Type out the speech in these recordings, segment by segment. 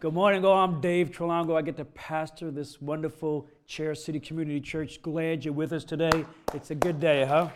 Good morning. Oh, I'm Dave Trelongo. I get to pastor this wonderful Chair City Community Church. Glad you're with us today. It's a good day, huh?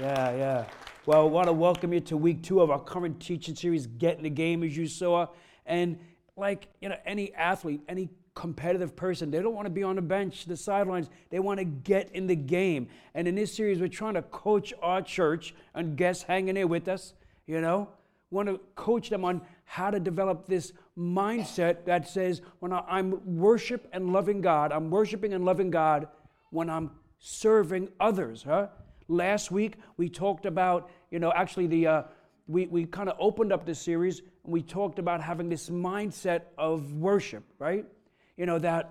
Yeah, yeah. Well, I want to welcome you to week two of our current teaching series, Get in the Game, as you saw. And like, you know, any athlete, any competitive person, they don't want to be on the bench, the sidelines. They want to get in the game. And in this series, we're trying to coach our church and guests hanging there with us, you know, want to coach them on how to develop this mindset that says, when I'm worship and loving God, I'm worshiping and loving God when I'm serving others. Huh? Last week we talked about, you know, actually the uh, we we kind of opened up this series and we talked about having this mindset of worship, right? You know that,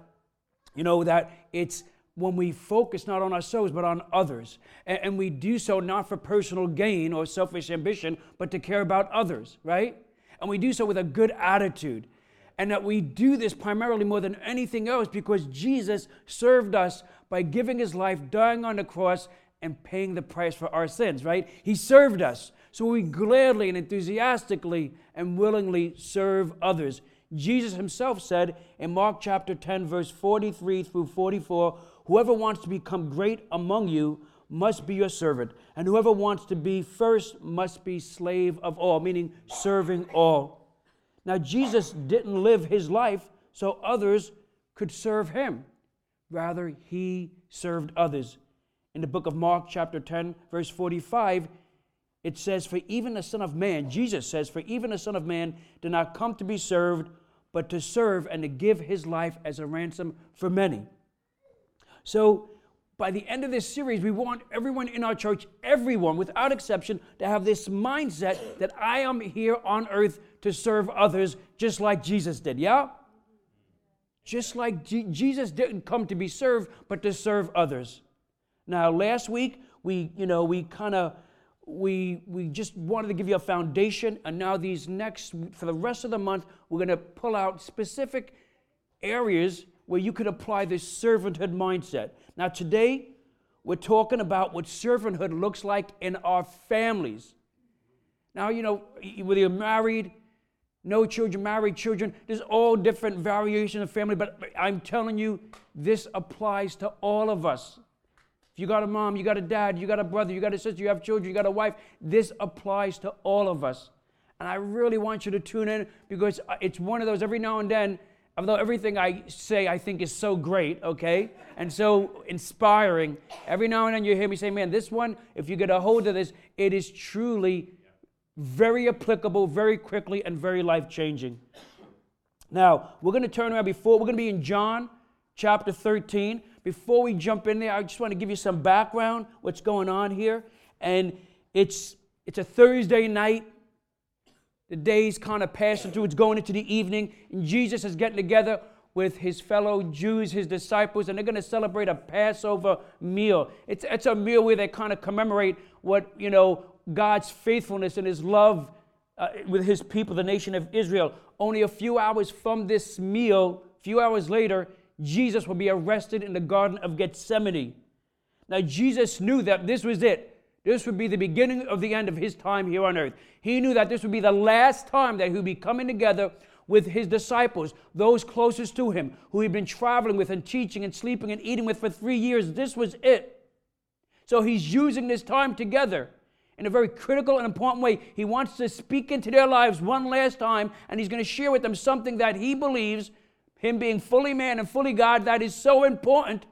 you know that it's when we focus not on ourselves but on others. And, and, we do so not for personal gain or selfish ambition, but to care about others, right? And we do so with a good attitude. And that we do this primarily more than anything else because Jesus served us by giving his life, dying on the cross, and paying the price for our sins, right? He served us. So we gladly and enthusiastically and willingly serve others. Jesus himself said in Mark chapter 10, verse 43 through 44 Whoever wants to become great among you must be your servant, and whoever wants to be first must be slave of all, meaning serving all. Now, Jesus didn't live his life so others could serve him. Rather, he served others. In the book of Mark, chapter 10, verse 45, it says, For even the Son of Man, Jesus says, For even the Son of Man did not come to be served, but to serve and to give his life as a ransom for many. So, by the end of this series, we want everyone in our church, everyone without exception, to have this mindset that I am here on earth to serve others just like Jesus did. Yeah? Just like G- Jesus didn't come to be served, but to serve others. Now, last week, we, you know, we kind of we we just wanted to give you a foundation and now these next for the rest of the month we're going to pull out specific areas where you can apply this servanthood mindset. Now, today, we're talking about what servanthood looks like in our families. Now, you know, whether you're married, no children, married children, there's all different variations of family, but I'm telling you, this applies to all of us. If you got a mom, you got a dad, you got a brother, you got a sister, you have children, you got a wife, this applies to all of us. And I really want you to tune in because uh, it's one of those every now and then although everything I say I think is so great, okay, and so inspiring, every now and then you hear me say, man, this one, if you get a hold of this, it is truly very applicable, very quickly, and very life changing. Now, we're going to turn around before, we're going to be in John chapter 13. Before we jump in there, I just want to give you some background, what's going on here. And it's, it's a Thursday night the day's kind of passing through, it's going into the evening, and Jesus is getting together with his fellow Jews, his disciples, and they're going to celebrate a Passover meal. It's, it's a meal where they kind of commemorate what, you know, God's faithfulness and his love uh, with his people, the nation of Israel. Only a few hours from this meal, a few hours later, Jesus will be arrested in the Garden of Gethsemane. Now, Jesus knew that this was it. This would be the beginning of the end of his time here on earth. He knew that this would be the last time that he would be coming together with his disciples, those closest to him, who he'd been traveling with and teaching and sleeping and eating with for three years. This was it. So he's using this time together in a very critical and important way. He wants to speak into their lives one last time, and he's going to share with them something that he believes, him being fully man and fully God, that is so important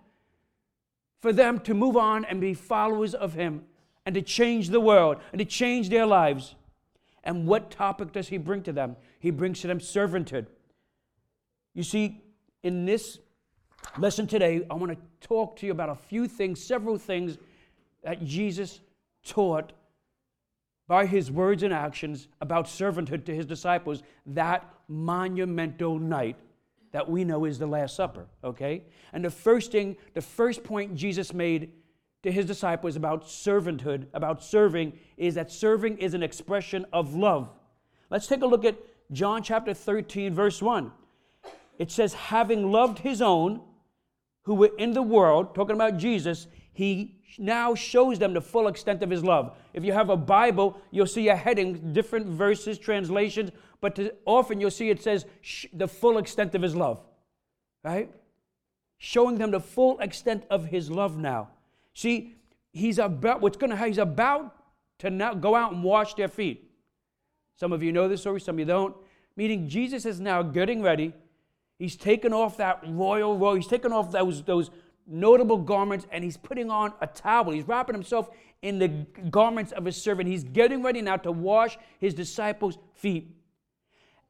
for them to move on and be followers of him and to change the world and to change their lives. And what topic does he bring to them? He brings to them servanthood. You see, in this lesson today, I want to talk to you about a few things, several things that Jesus taught by his words and actions about servanthood to his disciples that monumental night that we know is the Last Supper, okay? And the first thing, the first point Jesus made to his disciples about servanthood, about serving, is that serving is an expression of love. Let's take a look at John chapter 13, verse 1. It says, having loved his own who were in the world, talking about Jesus, he now shows them the full extent of his love. If you have a Bible, you'll see a heading, different verses, translations, but to, often you'll see it says the full extent of his love, right? Showing them the full extent of his love now. See, he's about what's going to he's about to now go out and wash their feet. Some of you know this story, some of you don't. Meaning Jesus is now getting ready. He's taken off that royal robe. He's taken off those, those notable garments and he's putting on a towel. He's wrapping himself in the garments of a servant. He's getting ready now to wash his disciples' feet.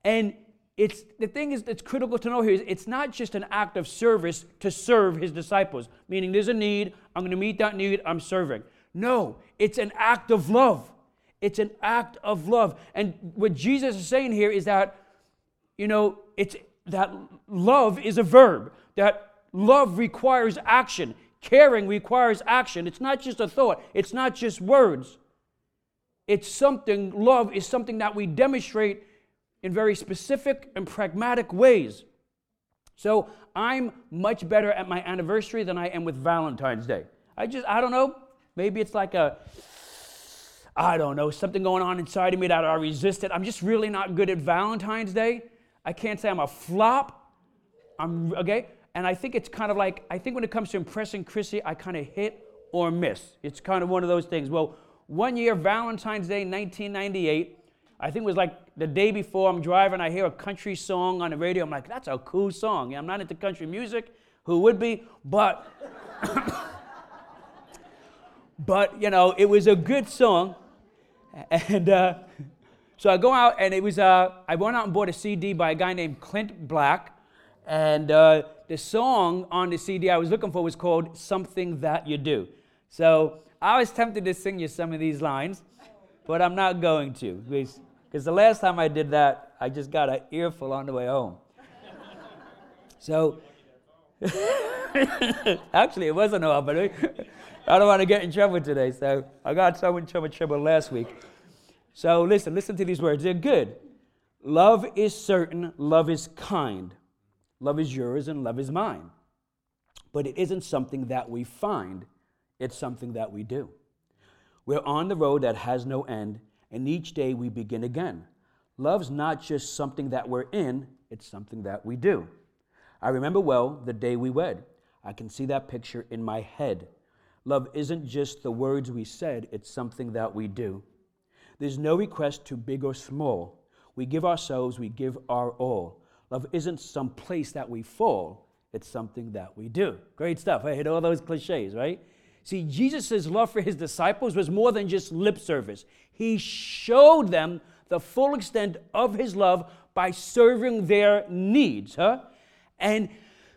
And it's the thing is that's critical to know here is it's not just an act of service to serve his disciples, meaning there's a need, I'm going to meet that need, I'm serving. No, it's an act of love. It's an act of love. And what Jesus is saying here is that, you know, it's that love is a verb, that love requires action. Caring requires action. It's not just a thought, it's not just words. It's something, love is something that we demonstrate in very specific and pragmatic ways. So I'm much better at my anniversary than I am with Valentine's Day. I just, I don't know. Maybe it's like a, I don't know, something going on inside of me that I resist it. I'm just really not good at Valentine's Day. I can't say I'm a flop. I'm, okay? And I think it's kind of like, I think when it comes to impressing Chrissy, I kind of hit or miss. It's kind of one of those things. Well, one year, Valentine's Day, 1998, I think it was like the day before, I'm driving, I hear a country song on the radio. I'm like, that's a cool song. I'm not into country music. Who would be? But, but, you know, it was a good song. And uh, so I go out, and it was, uh, I went out and bought a CD by a guy named Clint Black. And uh, the song on the CD I was looking for was called Something That You Do. So I was tempted to sing you some of these lines, but I'm not going to. Because the last time I did that, I just got an earful on the way home. So, actually, it wasn't all, but I don't want to get in trouble today. So I got so much trouble last week. So listen, listen to these words. They're good. Love is certain, love is kind. Love is yours and love is mine. But it isn't something that we find, it's something that we do. We're on the road that has no end, and each day we begin again. Love's not just something that we're in, it's something that we do. I remember well the day we wed. I can see that picture in my head. Love isn't just the words we said, it's something that we do. There's no request too big or small. We give ourselves, we give our all. Love isn't some place that we fall, it's something that we do. Great stuff. I hit all those cliches, right? See, Jesus' love for his disciples was more than just lip service. He showed them the full extent of his love by serving their needs, huh? And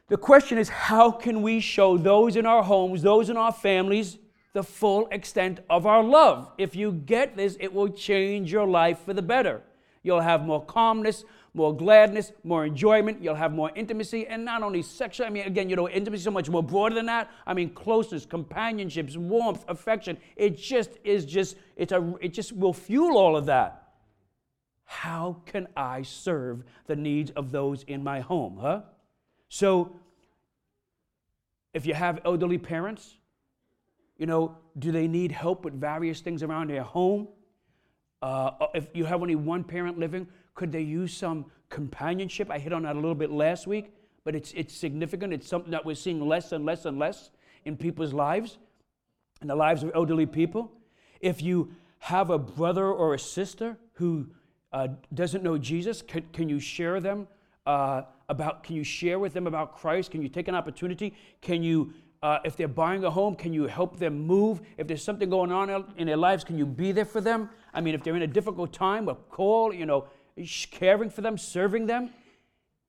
the question is, how can we show those in our homes, those in our families, the full extent of our love? If you get this, it will change your life for the better. You'll have more calmness, more gladness, more enjoyment. You'll have more intimacy, and not only sexual. I mean, again, you know, intimacy is so much more broader than that. I mean, closeness, companionships, warmth, affection. It just is just it's a it just will fuel all of that. How can I serve the needs of those in my home, huh? So, if you have elderly parents, you know, do they need help with various things around their home? Uh, if you have only one parent living, could they use some companionship? I hit on that a little bit last week, but it's, it's significant. It's something that we're seeing less and less and less in people's lives, in the lives of elderly people. If you have a brother or a sister who uh, doesn't know Jesus, can, can you share them uh, about? Can you share with them about Christ? Can you take an opportunity? Can you uh, if they're buying a home, can you help them move? If there's something going on in their lives, can you be there for them? I mean, if they're in a difficult time, a call, you know, caring for them, serving them.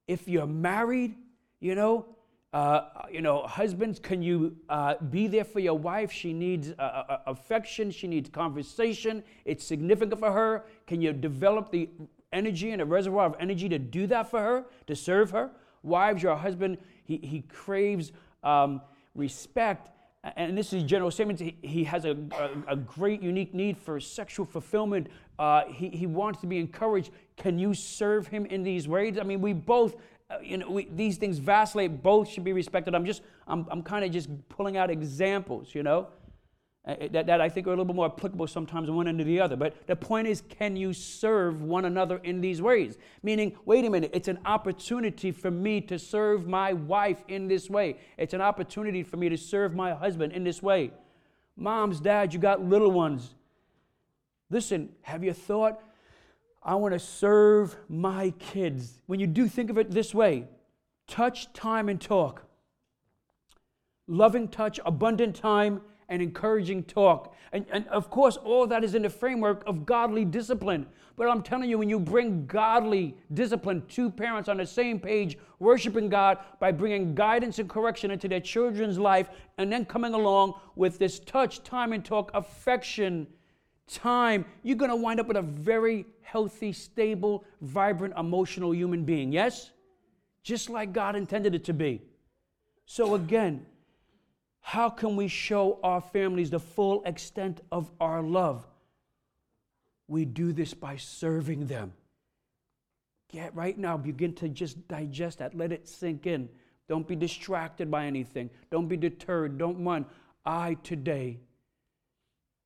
If you're married, you know, uh, you know, husbands, can you uh, be there for your wife? She needs uh, uh, uh, affection. She needs conversation. It's significant for her. Can you develop the energy and a reservoir of energy to do that for her, to serve her? Wives, your husband, he, he craves um, respect and this is general statement, he has a, a, a, great, unique need for sexual fulfillment. Uh, he, he wants to be encouraged. Can you serve him in these ways? I mean, we both, uh, you know, we, these things vacillate. Both should be respected. I'm just, I'm, I'm kind of just pulling out examples, you know, uh, that, that I think are a little bit more applicable sometimes one end to the other. But the point is, can you serve one another in these ways? Meaning, wait a minute, it's an opportunity for me to serve my wife in this way. It's an opportunity for me to serve my husband in this way. Moms, dads, you got little ones. Listen, have you thought I want to serve my kids. When you do think of it this way touch, time, and talk. Loving touch, abundant time, and encouraging talk. And, and of course, all that is in the framework of godly discipline. But I'm telling you, when you bring godly discipline, two parents on the same page, worshiping God by bringing guidance and correction into their children's life, and then coming along with this touch, time, and talk, affection, time, you're going to wind up with a very healthy, stable, vibrant, emotional human being. Yes? Just like God intended it to be. So, again, how can we show our families the full extent of our love? We do this by serving them. Get right now, begin to just digest that. Let it sink in. Don't be distracted by anything. Don't be deterred. Don't run. I today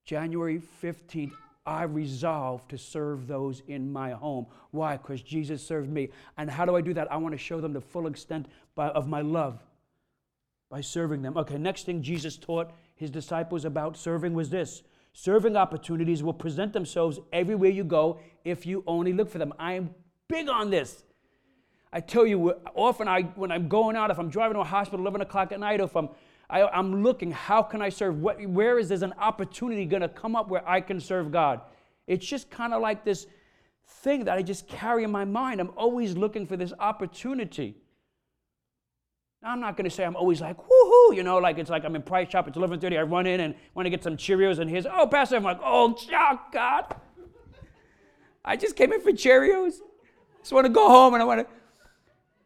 January 15th, I resolve to serve those in my home. Why? Because Jesus served me. And how do I do that? I want to show them the full extent of my love by serving them. Okay, next thing Jesus taught his disciples about serving was this serving opportunities will present themselves everywhere you go if you only look for them. I am big on this. I tell you, often I, when I'm going out, if I'm driving to a hospital 11 o'clock at night, if I'm I, am looking, how can I serve? What, where is there an opportunity going to come up where I can serve God? It's just kind of like this thing that I just carry in my mind. I'm always looking for this opportunity. I'm not going to say I'm always like, woohoo, you know, like it's like I'm in Price Shop, it's 11.30, I run in and want to get some Cheerios, and here's, oh, Pastor, I'm like, oh, God. I just came in for Cheerios. Just want to go home and I want to.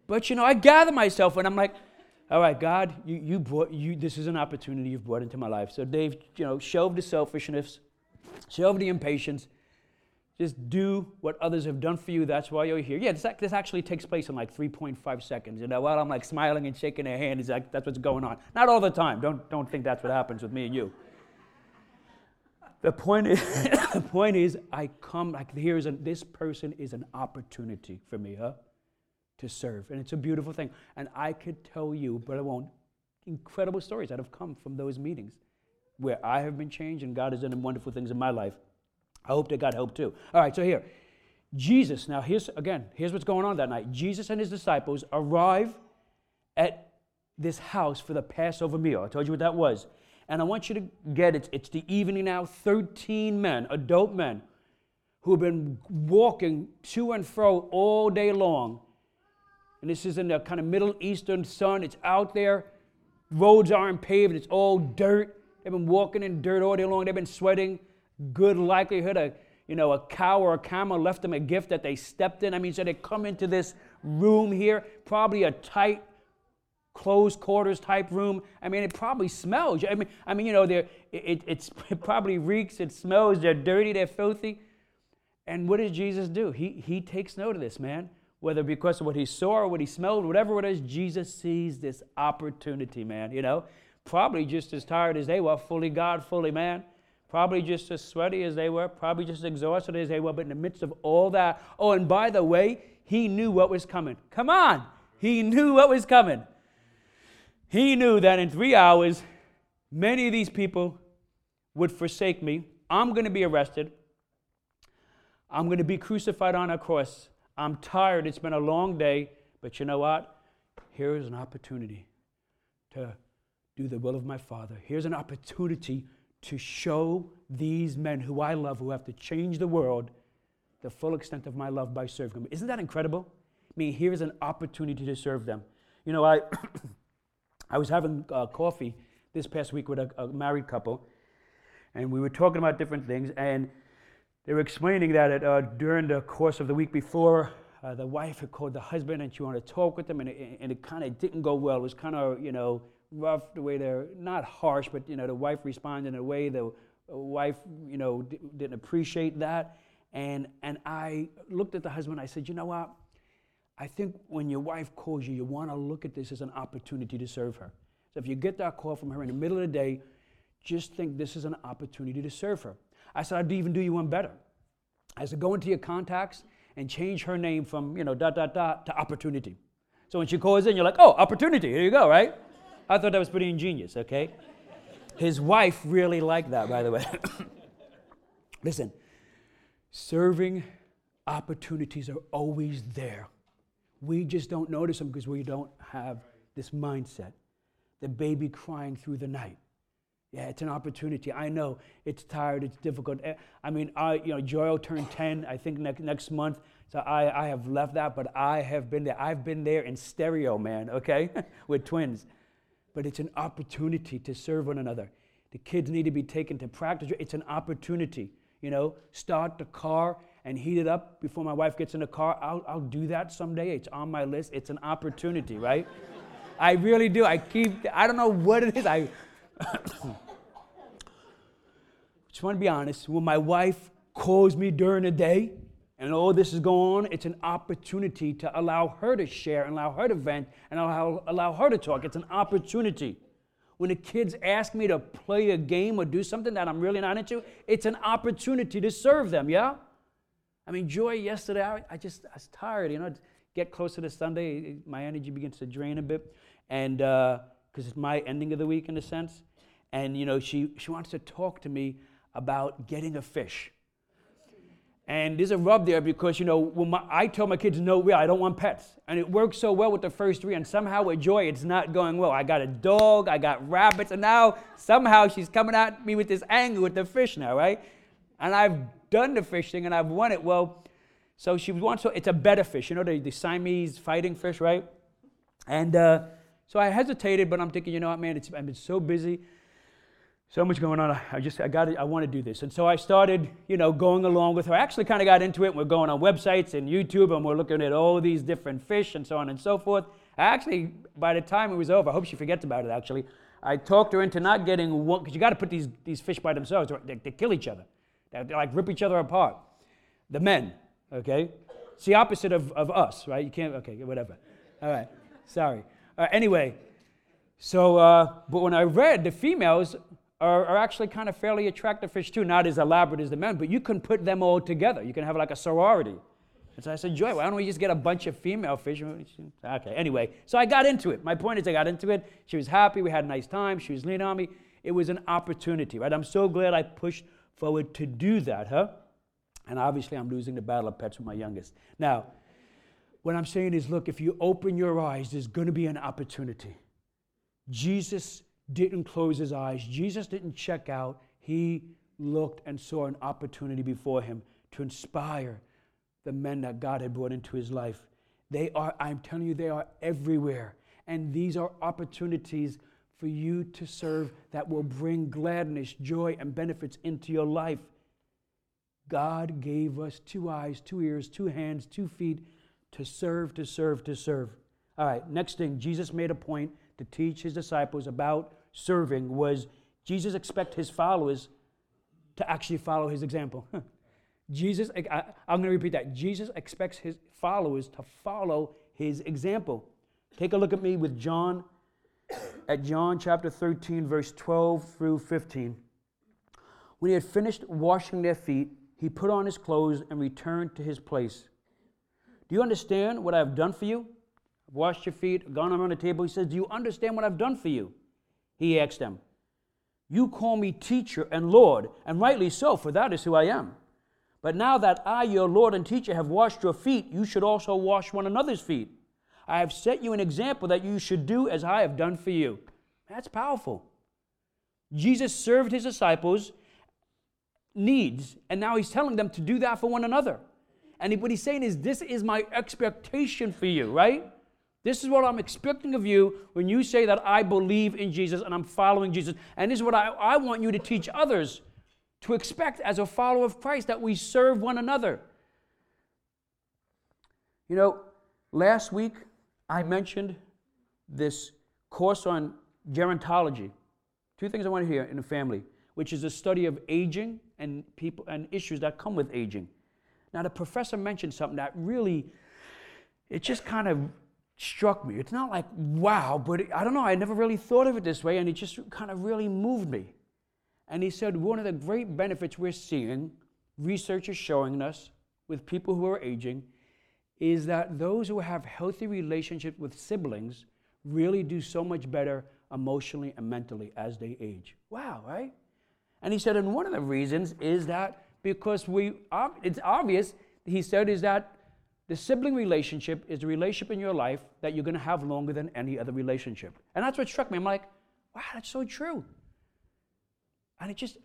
But, you know, I gather myself and I'm like, all right, God, you, you brought, you, this is an opportunity you've brought into my life. So, Dave, you know, shelve the selfishness, shelve the impatience. Just do what others have done for you. That's why you're here. Yeah, this, this actually takes place in like 3.5 seconds. You know, while I'm like smiling and shaking their hand, is like, that's what's going on. Not all the time. Don't, don't think that's what happens with me and you. The point is, the point is, I come like here's a, this person is an opportunity for me, huh? to serve. And it's a beautiful thing. And I could tell you, but I won't, incredible stories that have come from those meetings where I have been changed and God has done wonderful things in my life. I hope that God helped too. All right, so here, Jesus, now here's again, here's what's going on that night. Jesus and his disciples arrive at this house for the Passover meal. I told you what that was. And I want you to get it. It's the evening now. 13 men, adult men, who have been walking to and fro all day long and this is in the kind of Middle Eastern sun. It's out there. Roads aren't paved, it's all dirt. They've been walking in dirt all day long. They've been sweating. Good likelihood a you know a cow or a camel left them a gift that they stepped in. I mean, so they come into this room here, probably a tight, closed quarters type room. I mean, it probably smells. I mean, I mean, you know, it, it, it probably reeks. It smells. They're dirty. They're filthy. And what does Jesus do? He he takes note of this, man whether because of what he saw or what he smelled, whatever it is, Jesus sees this opportunity, man. You know, probably just as tired as they were, fully God, fully man. Probably just as sweaty as they were, probably just as exhausted as they were, but in the midst of all that, oh, and by the way, he knew what was coming. Come on, he knew what was coming. He knew that in three hours, many of these people would forsake me. I'm going to be arrested. I'm going to be crucified on a cross. I'm tired. It's been a long day. But you know what? Here is an opportunity to do the will of my Father. Here's an opportunity to show these men who I love, who have to change the world, the full extent of my love by serving them. Isn't that incredible? I mean, here's an opportunity to serve them. You know, I, I was having uh, coffee this past week with a, a married couple, and we were talking about different things, and they were explaining that it, uh, during the course of the week before, uh, the wife had called the husband and she wanted to talk with him, and it, and it kind of didn't go well. It was kind of, you know, rough the way they're not harsh, but, you know, the wife responded in a way the wife, you know, d- didn't appreciate that. And, and I looked at the husband, I said, you know what? I think when your wife calls you, you want to look at this as an opportunity to serve her. So if you get that call from her in the middle of the day, just think this is an opportunity to serve her. I said, I'd even do you one better. I said, go into your contacts and change her name from, you know, dot, dot, dot to opportunity. So when she calls in, you're like, oh, opportunity, here you go, right? I thought that was pretty ingenious, okay? His wife really liked that, by the way. Listen, serving opportunities are always there. We just don't notice them because we don't have this mindset. The baby crying through the night. Yeah, it's an opportunity. I know it's tired, it's difficult. Eh, I mean, I, you know, Joy turned 10, I think, next, next month. So I, I have left that, but I have been there. I've been there in stereo, man, okay, with twins. But it's an opportunity to serve one another. The kids need to be taken to practice. It's an opportunity. You know, start the car and heat it up before my wife gets in the car. I'll, I'll do that someday. It's on my list. It's an opportunity, right? I really do. I keep, I don't know what it is. I just want to be honest. When my wife calls me during the day and all this is going on, it's an opportunity to allow her to share and allow her to vent and allow, allow her to talk. It's an opportunity. When the kids ask me to play a game or do something that I'm really not into, it's an opportunity to serve them, yeah? I mean, Joy, yesterday, I, I just, I was tired, you know. Get closer to Sunday, my energy begins to drain a bit. And because uh, it's my ending of the week in a sense. And, you know, she, she wants to talk to me about getting a fish. And there's a rub there because, you know, when my, I tell my kids, no, real, I don't want pets. And it works so well with the first three, and somehow with Joy, it's not going well. I got a dog, I got rabbits, and now somehow she's coming at me with this anger with the fish now, right? And I've done the fish thing and I've won it. Well, so she wants to, it's a betta fish, you know, the, the Siamese fighting fish, right? And uh, so I hesitated, but I'm thinking, you know what, man, it's, I've been so busy so much going on. I just, I got I want to do this. And so I started, you know, going along with her. I actually kind of got into it. We're going on websites and YouTube and we're looking at all these different fish and so on and so forth. I actually, by the time it was over, I hope she forgets about it actually. I talked her into not getting one, because you got to put these, these fish by themselves. They, they kill each other. They, they like rip each other apart. The men, okay? It's the opposite of, of us, right? You can't, okay, whatever. All right, sorry. Uh, anyway, so, uh, but when I read the females, are, are actually kind of fairly attractive fish too, not as elaborate as the men, but you can put them all together. You can have like a sorority. And so I said, Joy, why don't we just get a bunch of female fish? Okay, anyway, so I got into it. My point is, I got into it. She was happy. We had a nice time. She was leaning on me. It was an opportunity, right? I'm so glad I pushed forward to do that, huh? And obviously, I'm losing the battle of pets with my youngest. Now, what I'm saying is, look, if you open your eyes, there's going to be an opportunity. Jesus didn't close his eyes. Jesus didn't check out. He looked and saw an opportunity before him to inspire the men that God had brought into his life. They are, I'm telling you, they are everywhere. And these are opportunities for you to serve that will bring gladness, joy, and benefits into your life. God gave us two eyes, two ears, two hands, two feet to serve, to serve, to serve. All right, next thing, Jesus made a point to teach his disciples about serving was Jesus expect his followers to actually follow his example. Jesus, I, I'm going to repeat that. Jesus expects his followers to follow his example. Take a look at me with John, at John chapter 13, verse 12 through 15. When he had finished washing their feet, he put on his clothes and returned to his place. Do you understand what I've done for you? I've washed your feet, gone around the table. He says, Do you understand what I've done for you? He asked them, You call me teacher and Lord, and rightly so, for that is who I am. But now that I, your Lord and teacher, have washed your feet, you should also wash one another's feet. I have set you an example that you should do as I have done for you. That's powerful. Jesus served his disciples' needs, and now he's telling them to do that for one another. And what he's saying is, This is my expectation for you, right? This is what I'm expecting of you when you say that I believe in Jesus and I'm following Jesus. And this is what I, I want you to teach others to expect as a follower of Christ that we serve one another. You know, last week I mentioned this course on gerontology. Two things I want to hear in the family, which is a study of aging and people and issues that come with aging. Now the professor mentioned something that really it just kind of struck me. It's not like, wow, but I don't know, I never really thought of it this way, and it just kind of really moved me. And he said, one of the great benefits we're seeing, research is showing us with people who are aging, is that those who have healthy relationships with siblings really do so much better emotionally and mentally as they age. Wow, right? And he said, and one of the reasons is that because we, it's obvious, he said, is that the sibling relationship is the relationship in your life that you're going to have longer than any other relationship. And that's what struck me. I'm like, wow, that's so true. And it just,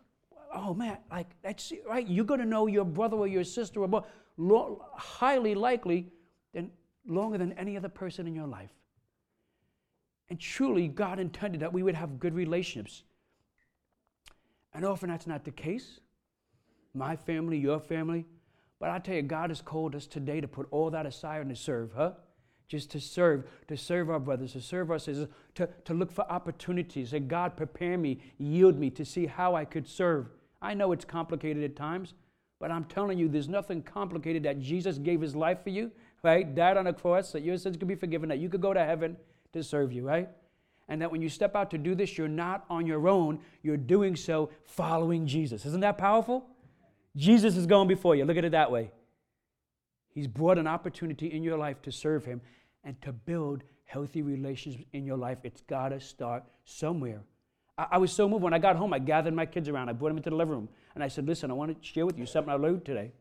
oh man, like that's right. You're going to know your brother or your sister or more, highly likely than longer than any other person in your life. And truly, God intended that we would have good relationships. And often that's not the case. My family, your family. But I tell you, God has called us today to put all that aside and to serve, huh? Just to serve, to serve our brothers, to serve our sisters, to, to look for opportunities. And God, prepare me, yield me to see how I could serve. I know it's complicated at times, but I'm telling you, there's nothing complicated that Jesus gave his life for you, right? Died on a cross that your sins could be forgiven, that you could go to heaven to serve you, right? And that when you step out to do this, you're not on your own. You're doing so following Jesus. Isn't that powerful? Jesus is going before you. Look at it that way. He's brought an opportunity in your life to serve Him and to build healthy relationships in your life. It's got to start somewhere. I, I, was so moved. When I got home, I gathered my kids around. I brought them into the living room. And I said, Listen, I want to share with you something I learned today.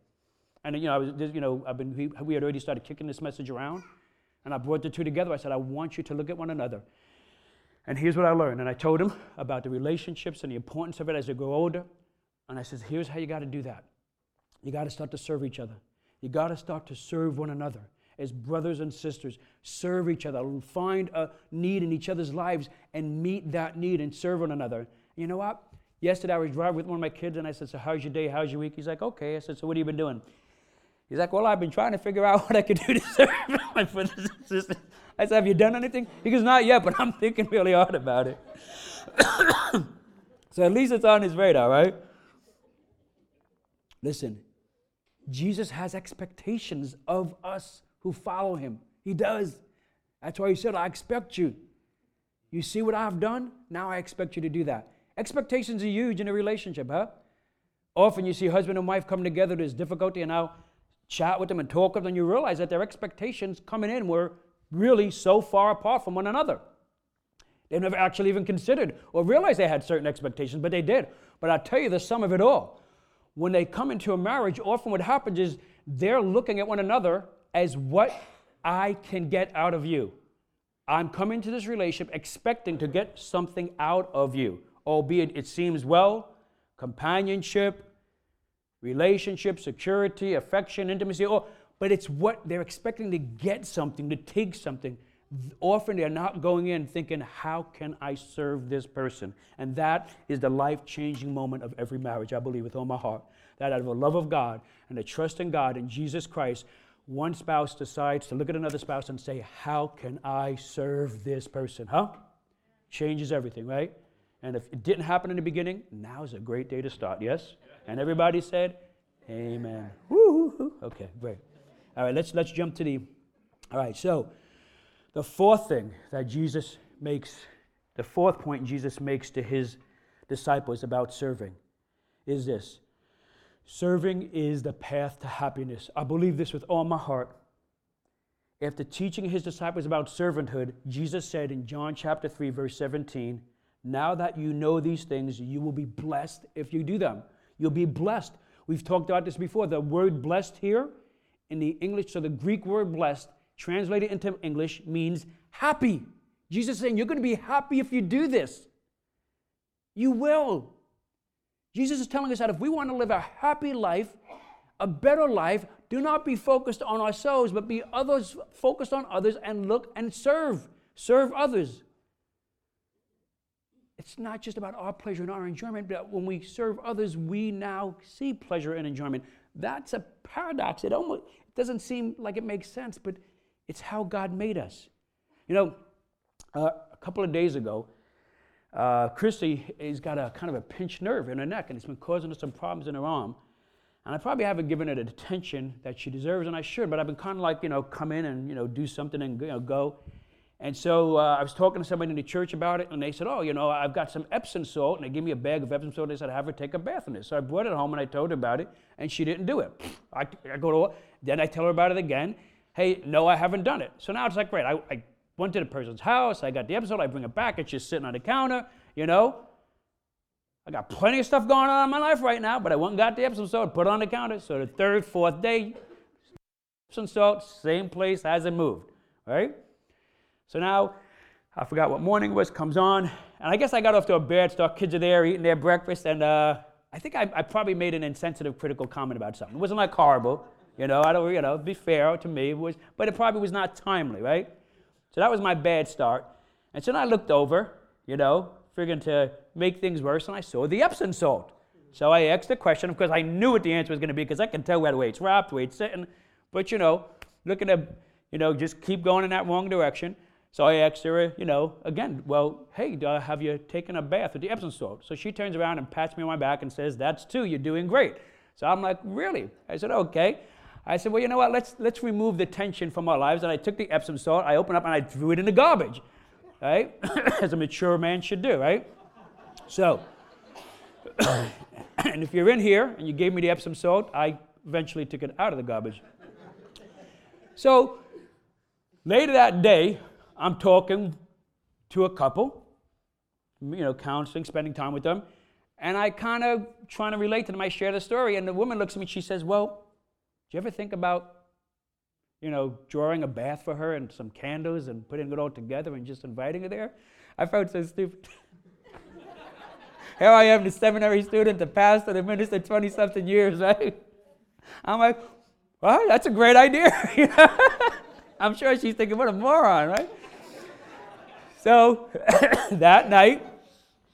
And, you know, I was, you know I've been, we, we had already started kicking this message around. And I brought the two together. I said, I want you to look at one another. And here's what I learned. And I told him about the relationships and the importance of it as they grow older. And I said, here's how you got to do that. You got to start to serve each other. You got to start to serve one another as brothers and sisters. Serve each other. Find a need in each other's lives and meet that need and serve one another. You know what? Yesterday I was driving with one of my kids and I said, So, how's your day? How's your week? He's like, Okay. I said, So, what have you been doing? He's like, Well, I've been trying to figure out what I could do to serve my brothers and sisters. I said, Have you done anything? He goes, Not yet, but I'm thinking really hard about it. so, at least it's on his radar, right? Listen, Jesus has expectations of us who follow him. He does. That's why he said, I expect you. You see what I've done? Now I expect you to do that. Expectations are huge in a relationship, huh? Often you see husband and wife come together, there's difficulty, and now chat with them and talk with them, and you realize that their expectations coming in were really so far apart from one another. They never actually even considered or realized they had certain expectations, but they did. But I tell you the sum of it all. When they come into a marriage, often what happens is they're looking at one another as what I can get out of you. I'm coming to this relationship expecting to get something out of you, albeit it seems well, companionship, relationship, security, affection, intimacy, or, but it's what they're expecting to get something, to take something. Often they're not going in thinking, How can I serve this person? And that is the life changing moment of every marriage, I believe, with all my heart. That out of the love of God and the trust in God and Jesus Christ, one spouse decides to look at another spouse and say, How can I serve this person? Huh? Changes everything, right? And if it didn't happen in the beginning, now's a great day to start, yes? And everybody said, Amen. Woo-hoo-hoo. Okay, great. All right, let's let's jump to the all right, so the fourth thing that Jesus makes, the fourth point Jesus makes to his disciples about serving is this Serving is the path to happiness. I believe this with all my heart. After teaching his disciples about servanthood, Jesus said in John chapter 3, verse 17, Now that you know these things, you will be blessed if you do them. You'll be blessed. We've talked about this before. The word blessed here in the English, so the Greek word blessed, translated into English, means happy. Jesus is saying, You're going to be happy if you do this. You will. Jesus is telling us that if we want to live a happy life, a better life, do not be focused on ourselves, but be others focused on others and look and serve. Serve others. It's not just about our pleasure and our enjoyment, but when we serve others, we now see pleasure and enjoyment. That's a paradox. It almost it doesn't seem like it makes sense, but it's how God made us. You know, uh, a couple of days ago, uh, Christy has got a kind of a pinched nerve in her neck, and it's been causing her some problems in her arm. And I probably haven't given it the attention that she deserves, and I should, but I've been kind of like, you know, come in and, you know, do something and you know, go. And so uh, I was talking to somebody in the church about it, and they said, Oh, you know, I've got some Epsom salt. And they gave me a bag of Epsom salt. They said, Have her take a bath in it. So I brought it home and I told her about it, and she didn't do it. I, I go to, then I tell her about it again. Hey, no, I haven't done it. So now it's like, great. I, I went to the person's house. I got the Epsom salt. I bring it back. It's just sitting on the counter, you know. I got plenty of stuff going on in my life right now, but I went and got the Epsom salt, put it on the counter. So the third, fourth day, Epsom salt, same place, hasn't moved, right? So now, I forgot what morning was, comes on, and I guess I got off to a bad start. Kids are there eating their breakfast, and uh, I think I, I, probably made an insensitive, critical comment about something. It wasn't like horrible, you know. I don't, you know, be fair to me, was, but it probably was not timely, right? So that was my bad start. And so then I looked over, you know, figuring to make things worse, and I saw the Epsom salt. So I asked the question, because I knew what the answer was going to be, because I can tell way it's wrapped, way it's sitting. But, you know, looking to, you know, just keep going in that wrong direction. So I asked her, you know, again, well, hey, have you taken a bath with the Epsom salt? So she turns around and pats me on my back and says, that's two, you're doing great. So I'm like, really? I said, okay. I said, well, you know what, let's, let's remove the tension from our lives. And I took the Epsom salt, I opened up and I threw it in the garbage, right? As a mature man should do, right? So, and if you're in here and you gave me the Epsom salt, I eventually took it out of the garbage. So, later that day, I'm talking to a couple, you know, counseling, spending time with them, and I kind of trying to relate to them. I share the story, and the woman looks at me. She says, "Well, you ever think about, you know, drawing a bath for her and some candles and putting it all together and just inviting her there?" I felt so stupid. Here I am, the seminary student, the pastor, the minister, 20 something years, right? I'm like, well, that's a great idea. I'm sure she's thinking, what a moron, right? So that night,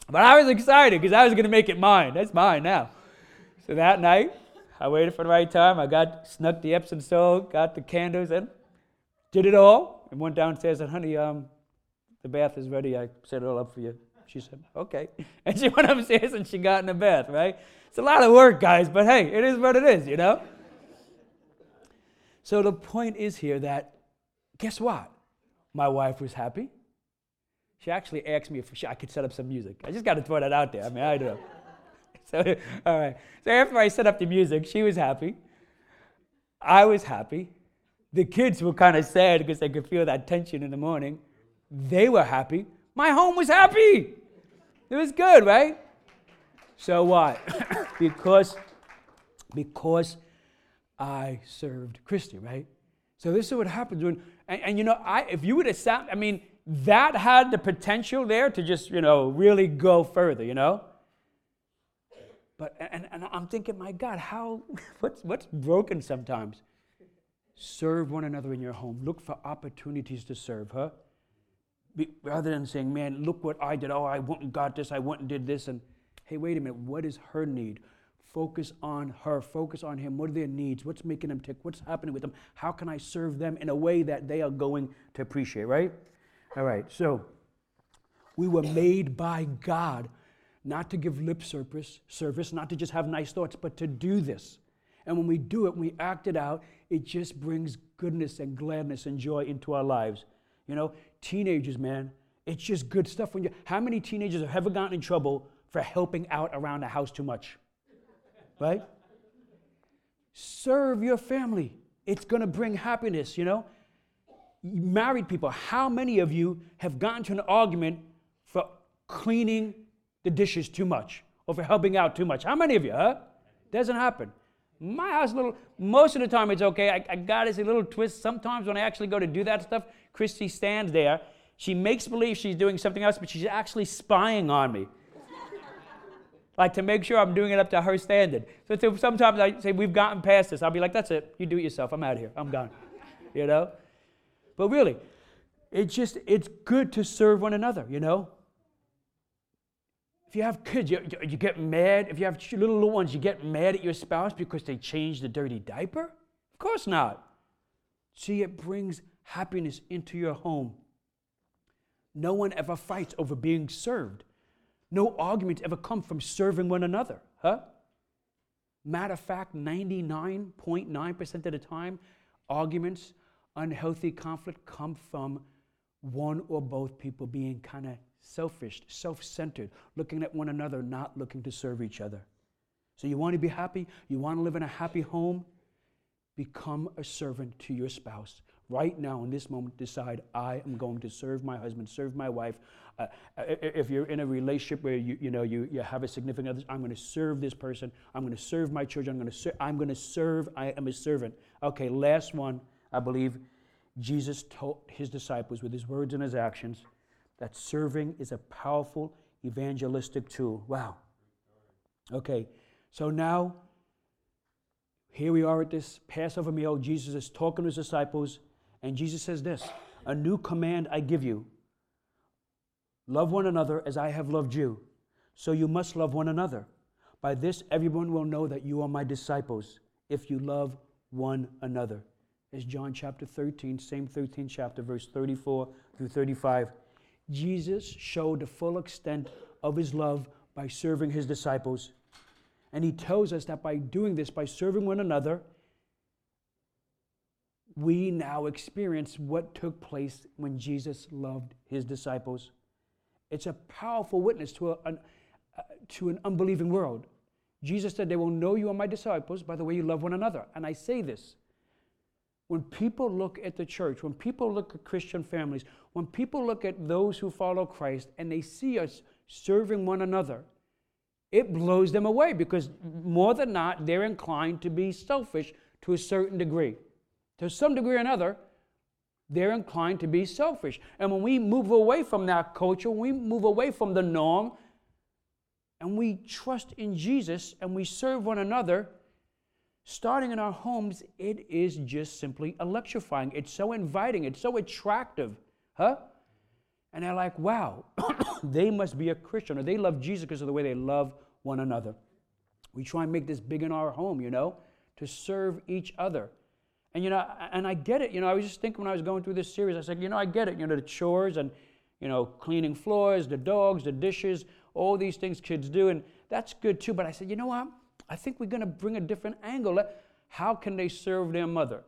but I was excited because I was going to make it mine. That's mine now. So that night, I waited for the right time. I got snuck the Epsom salt, got the candles, and did it all. And went downstairs and, honey, um, the bath is ready. I set it all up for you. She said, okay. And she went upstairs and she got in the bath, right? It's a lot of work, guys, but hey, it is what it is, you know? So the point is here that, guess what? My wife was happy. She actually asked me if she, I could set up some music. I just got to throw that out there. I mean, I don't know. So, all right. So after I set up the music, she was happy. I was happy. The kids were kind of sad because they could feel that tension in the morning. They were happy. My home was happy. It was good, right? So what? because because I served Christy, right? So this is what happens when and, and you know, I if you would have sat, I mean, that had the potential there to just, you know, really go further, you know? But and, and I'm thinking, my God, how what's what's broken sometimes? Serve one another in your home. Look for opportunities to serve, huh? rather than saying, man, look what I did. Oh, I went and got this. I went and did this. And hey, wait a minute. What is her need? Focus on her. Focus on him. What are their needs? What's making them tick? What's happening with them? How can I serve them in a way that they are going to appreciate, right? All right. So we were made by God not to give lip service, service, not to just have nice thoughts, but to do this. And when we do it, when we act it out, it just brings goodness and gladness and joy into our lives. You know, teenagers, man, it's just good stuff when you how many teenagers have ever gotten in trouble for helping out around the house too much? Right? Serve your family. It's going to bring happiness, you know? Married people, how many of you have gotten to an argument for cleaning the dishes too much or for helping out too much? How many of you, huh? Doesn't happen. My house, little, most of the time it's okay. I, I got this little twist. Sometimes when I actually go to do that stuff, Christy stands there. She makes believe she's doing something else, but she's actually spying on me. like to make sure I'm doing it up to her standard. So sometimes I say, We've gotten past this. I'll be like, That's it. You do it yourself. I'm out of here. I'm gone. you know? But really, it's just, it's good to serve one another, you know? If you have kids, you, you get mad. If you have little, little ones, you get mad at your spouse because they changed the dirty diaper? Of course not. See, it brings happiness into your home. No one ever fights over being served. No arguments ever come from serving one another, huh? Matter of fact, 99.9% of the time, arguments, unhealthy conflict come from one or both people being kind of selfish, self centered, looking at one another, not looking to serve each other. So, you want to be happy? You want to live in a happy home? Become a servant to your spouse. Right now, in this moment, decide I am going to serve my husband, serve my wife. Uh, if you're in a relationship where you, you know you, you have a significant other, I'm going to serve this person. I'm going to serve my children. I'm going to ser- I'm going to serve. I am a servant. Okay, last one. I believe Jesus taught his disciples with his words and his actions that serving is a powerful evangelistic tool. Wow. Okay, so now here we are at this Passover meal. Jesus is talking to his disciples, and Jesus says this A new command I give you love one another as I have loved you. So you must love one another. By this, everyone will know that you are my disciples if you love one another. As John chapter 13, same 13 chapter, verse 34 through 35. Jesus showed the full extent of his love by serving his disciples. And he tells us that by doing this, by serving one another, we now experience what took place when Jesus loved his disciples. It's a powerful witness to, a, an, uh, to an unbelieving world. Jesus said, They will know you are my disciples by the way you love one another. And I say this when people look at the church, when people look at Christian families, when people look at those who follow Christ and they see us serving one another, it blows them away because more than not, they're inclined to be selfish to a certain degree. To some degree or another, they're inclined to be selfish. And when we move away from that culture, when we move away from the norm, and we trust in Jesus and we serve one another, starting in our homes, it is just simply electrifying. It's so inviting, it's so attractive, huh? And they're like, wow, they must be a Christian, or they love Jesus because of the way they love one another. We try and make this big in our home, you know, to serve each other. And, you know, and I get it. You know, I was just thinking when I was going through this series, I said, you know, I get it. You know, the chores and, you know, cleaning floors, the dogs, the dishes, all these things kids do. And that's good too. But I said, you know what? I think we're going to bring a different angle. How can they serve their mother?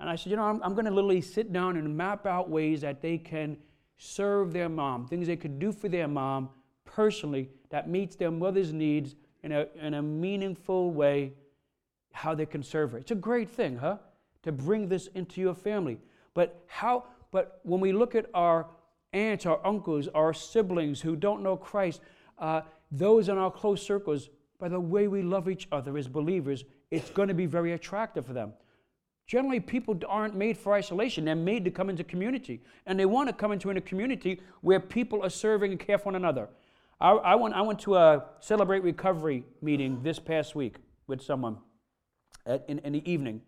And I said, you know, I'm, I'm going to literally sit down and map out ways that they can serve their mom, things they could do for their mom personally that meets their mother's needs in a, in a meaningful way, how they can serve her. It's a great thing, huh? To bring this into your family. But how, but when we look at our aunts, our uncles, our siblings who don't know Christ, uh, those in our close circles, by the way we love each other as believers, it's going to be very attractive for them. Generally, people aren't made for isolation. They're made to come into community. And they want to come into a community where people are serving and care for one another. I, I, went, I went to a Celebrate Recovery meeting this past week with someone at, in, in the evening.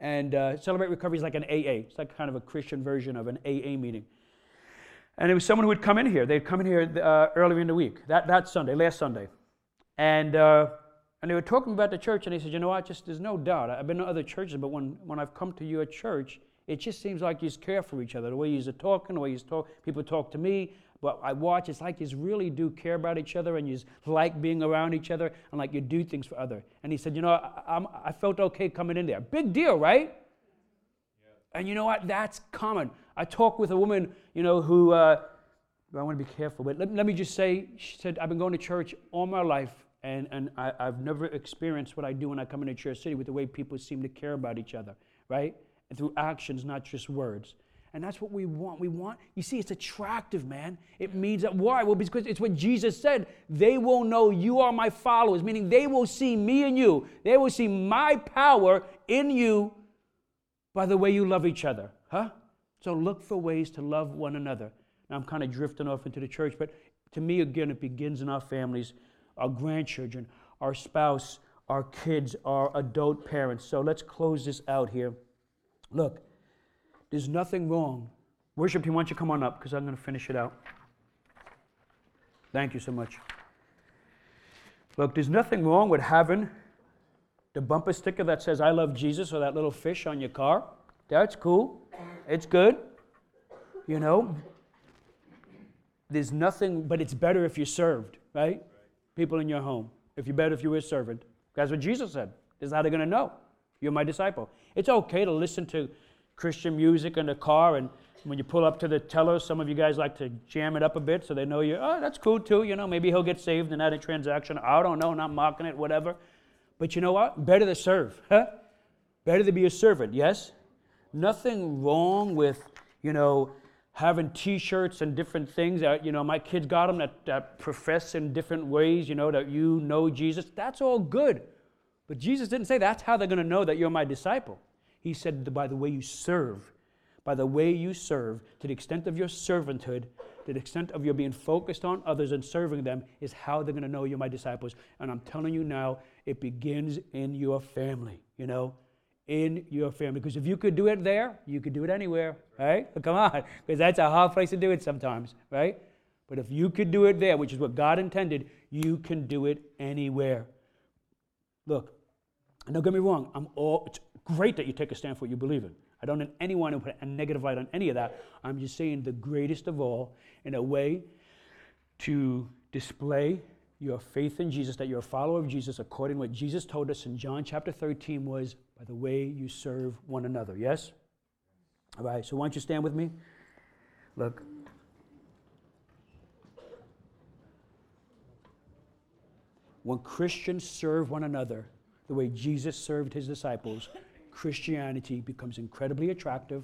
And uh, Celebrate Recovery is like an AA. It's like kind of a Christian version of an AA meeting. And it was someone who would come in here. They'd come in here uh, earlier in the week, that, that Sunday, last Sunday. And, uh, and they were talking about the church, and they said, You know what? Just there's no doubt. I've been to other churches, but when, when I've come to your church, it just seems like you care for each other. The way you're talking, the way you talk, people talk to me. But I watch, it's like you really do care about each other, and you like being around each other, and like you do things for other. And he said, You know, I, I felt okay coming in there. Big deal, right? Yeah. And you know what? That's common. I talked with a woman, you know, who. Uh, I want to be careful, but let, let me just say, she said, I've been going to church all my life, and, and I, have never experienced what I do when I come into Church City with the way people seem to care about each other, right? And through actions, not just words. And that's what we want. We want, you see, it's attractive, man. It means that, why? Well, because it's what Jesus said. They will know you are my followers, meaning they will see me and you. They will see my power in you by the way you love each other, huh? So look for ways to love one another. Now, I'm kind of drifting off into the church, but to me, again, it begins in our families our grandchildren, our spouse, our kids, our adult parents. So let's close this out here. Look, there's nothing wrong. Worship team, why don't you come on up because I'm going to finish it out. Thank you so much. Look, there's nothing wrong with having the bumper sticker that says I love Jesus or that little fish on your car. That's cool. It's good. You know, there's nothing, but it's better if you're served, right? People in your home. If you're better if you were a servant, That's what Jesus said. This is how they're going to know you're my disciple. It's okay to listen to Christian music in the car, and when you pull up to the teller, some of you guys like to jam it up a bit so they know you, oh, that's cool too. You know, maybe he'll get saved in that transaction. I don't know, not mocking it, whatever. But you know what? Better to serve. Huh? Better to be a servant, yes? Nothing wrong with, you know, having t-shirts and different things that you know my kids got them that, that profess in different ways you know that you know jesus. That's all good. But jesus didn't say that's how they're going to know that you're my disciple. He said by the way you serve by the way you serve to the extent of your servanthood to the extent of your being focused on others and serving them is how they're going to know you're my disciples. And i'm telling you now it begins in your family you know in your family. Because if you could do it there, you could do it anywhere, right? Come on, because that's a hard place to do it sometimes, right? But if you could do it there, which is what God intended, you can do it anywhere. Look, don't get me wrong, I'm all, it's great that you take a stand for what you believe in. I don't want anyone to put a negative light on any of that. I'm just saying the greatest of all in a way to display your faith in Jesus, that you're a follower of Jesus according to what Jesus told us in John chapter 13 was by the way you serve one another. Yes? All right, so why don't you stand with me? Look. When Christians serve one another the way Jesus served his disciples, Christianity becomes incredibly attractive,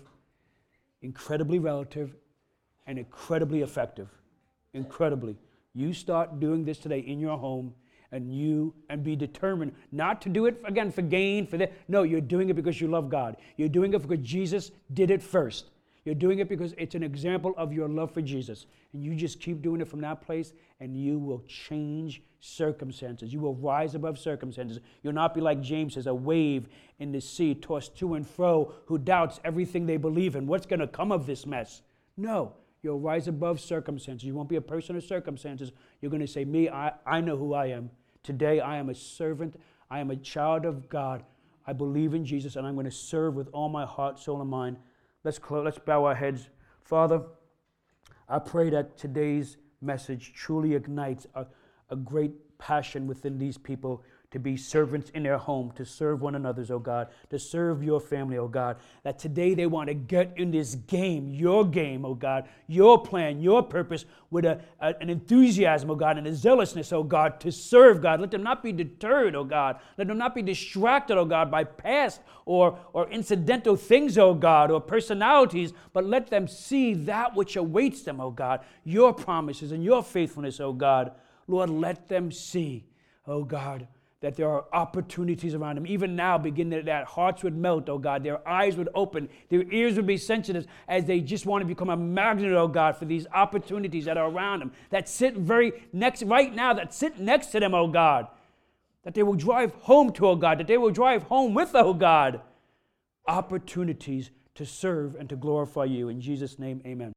incredibly relative, and incredibly effective. Incredibly. You start doing this today in your home and you and be determined not to do it again for gain for that no you're doing it because you love god. You're doing it because jesus did it first. You're doing it because it's an example of your love for jesus. And you just keep doing it from that place and you will change circumstances. You will rise above circumstances. You'll not be like james says a wave in the sea tossed to and fro who doubts everything they believe in. What's going to come of this mess? No. You'll rise above circumstances. You won't be a person of circumstances. You're going to say, Me, I, I know who I am. Today, I am a servant. I am a child of God. I believe in Jesus, and I'm going to serve with all my heart, soul, and mind. Let's, close, let's bow our heads. Father, I pray that today's message truly ignites a, a great passion within these people to be servants in their home, to serve one another, oh God, to serve your family, oh God. That today they want to get in this game, your game, oh God, your plan, your purpose, with a, a, an enthusiasm, oh God, and a zealousness, oh God, to serve God. Let them not be deterred, oh God. Let them not be distracted, oh God, by past or, or incidental things, oh God, or personalities, but let them see that which awaits them, oh God, your promises and your faithfulness, oh God. Lord, let them see, oh God that there are opportunities around them. Even now, beginning that hearts would melt, oh God, their eyes would open, their ears would be sensitive as they just want to become a magnet, oh God, for these opportunities that are around them, that sit very next, right now, that sit next to them, oh God, that they will drive home to, oh God, that they will drive home with, oh God, opportunities to serve and to glorify you. In Jesus' name, amen.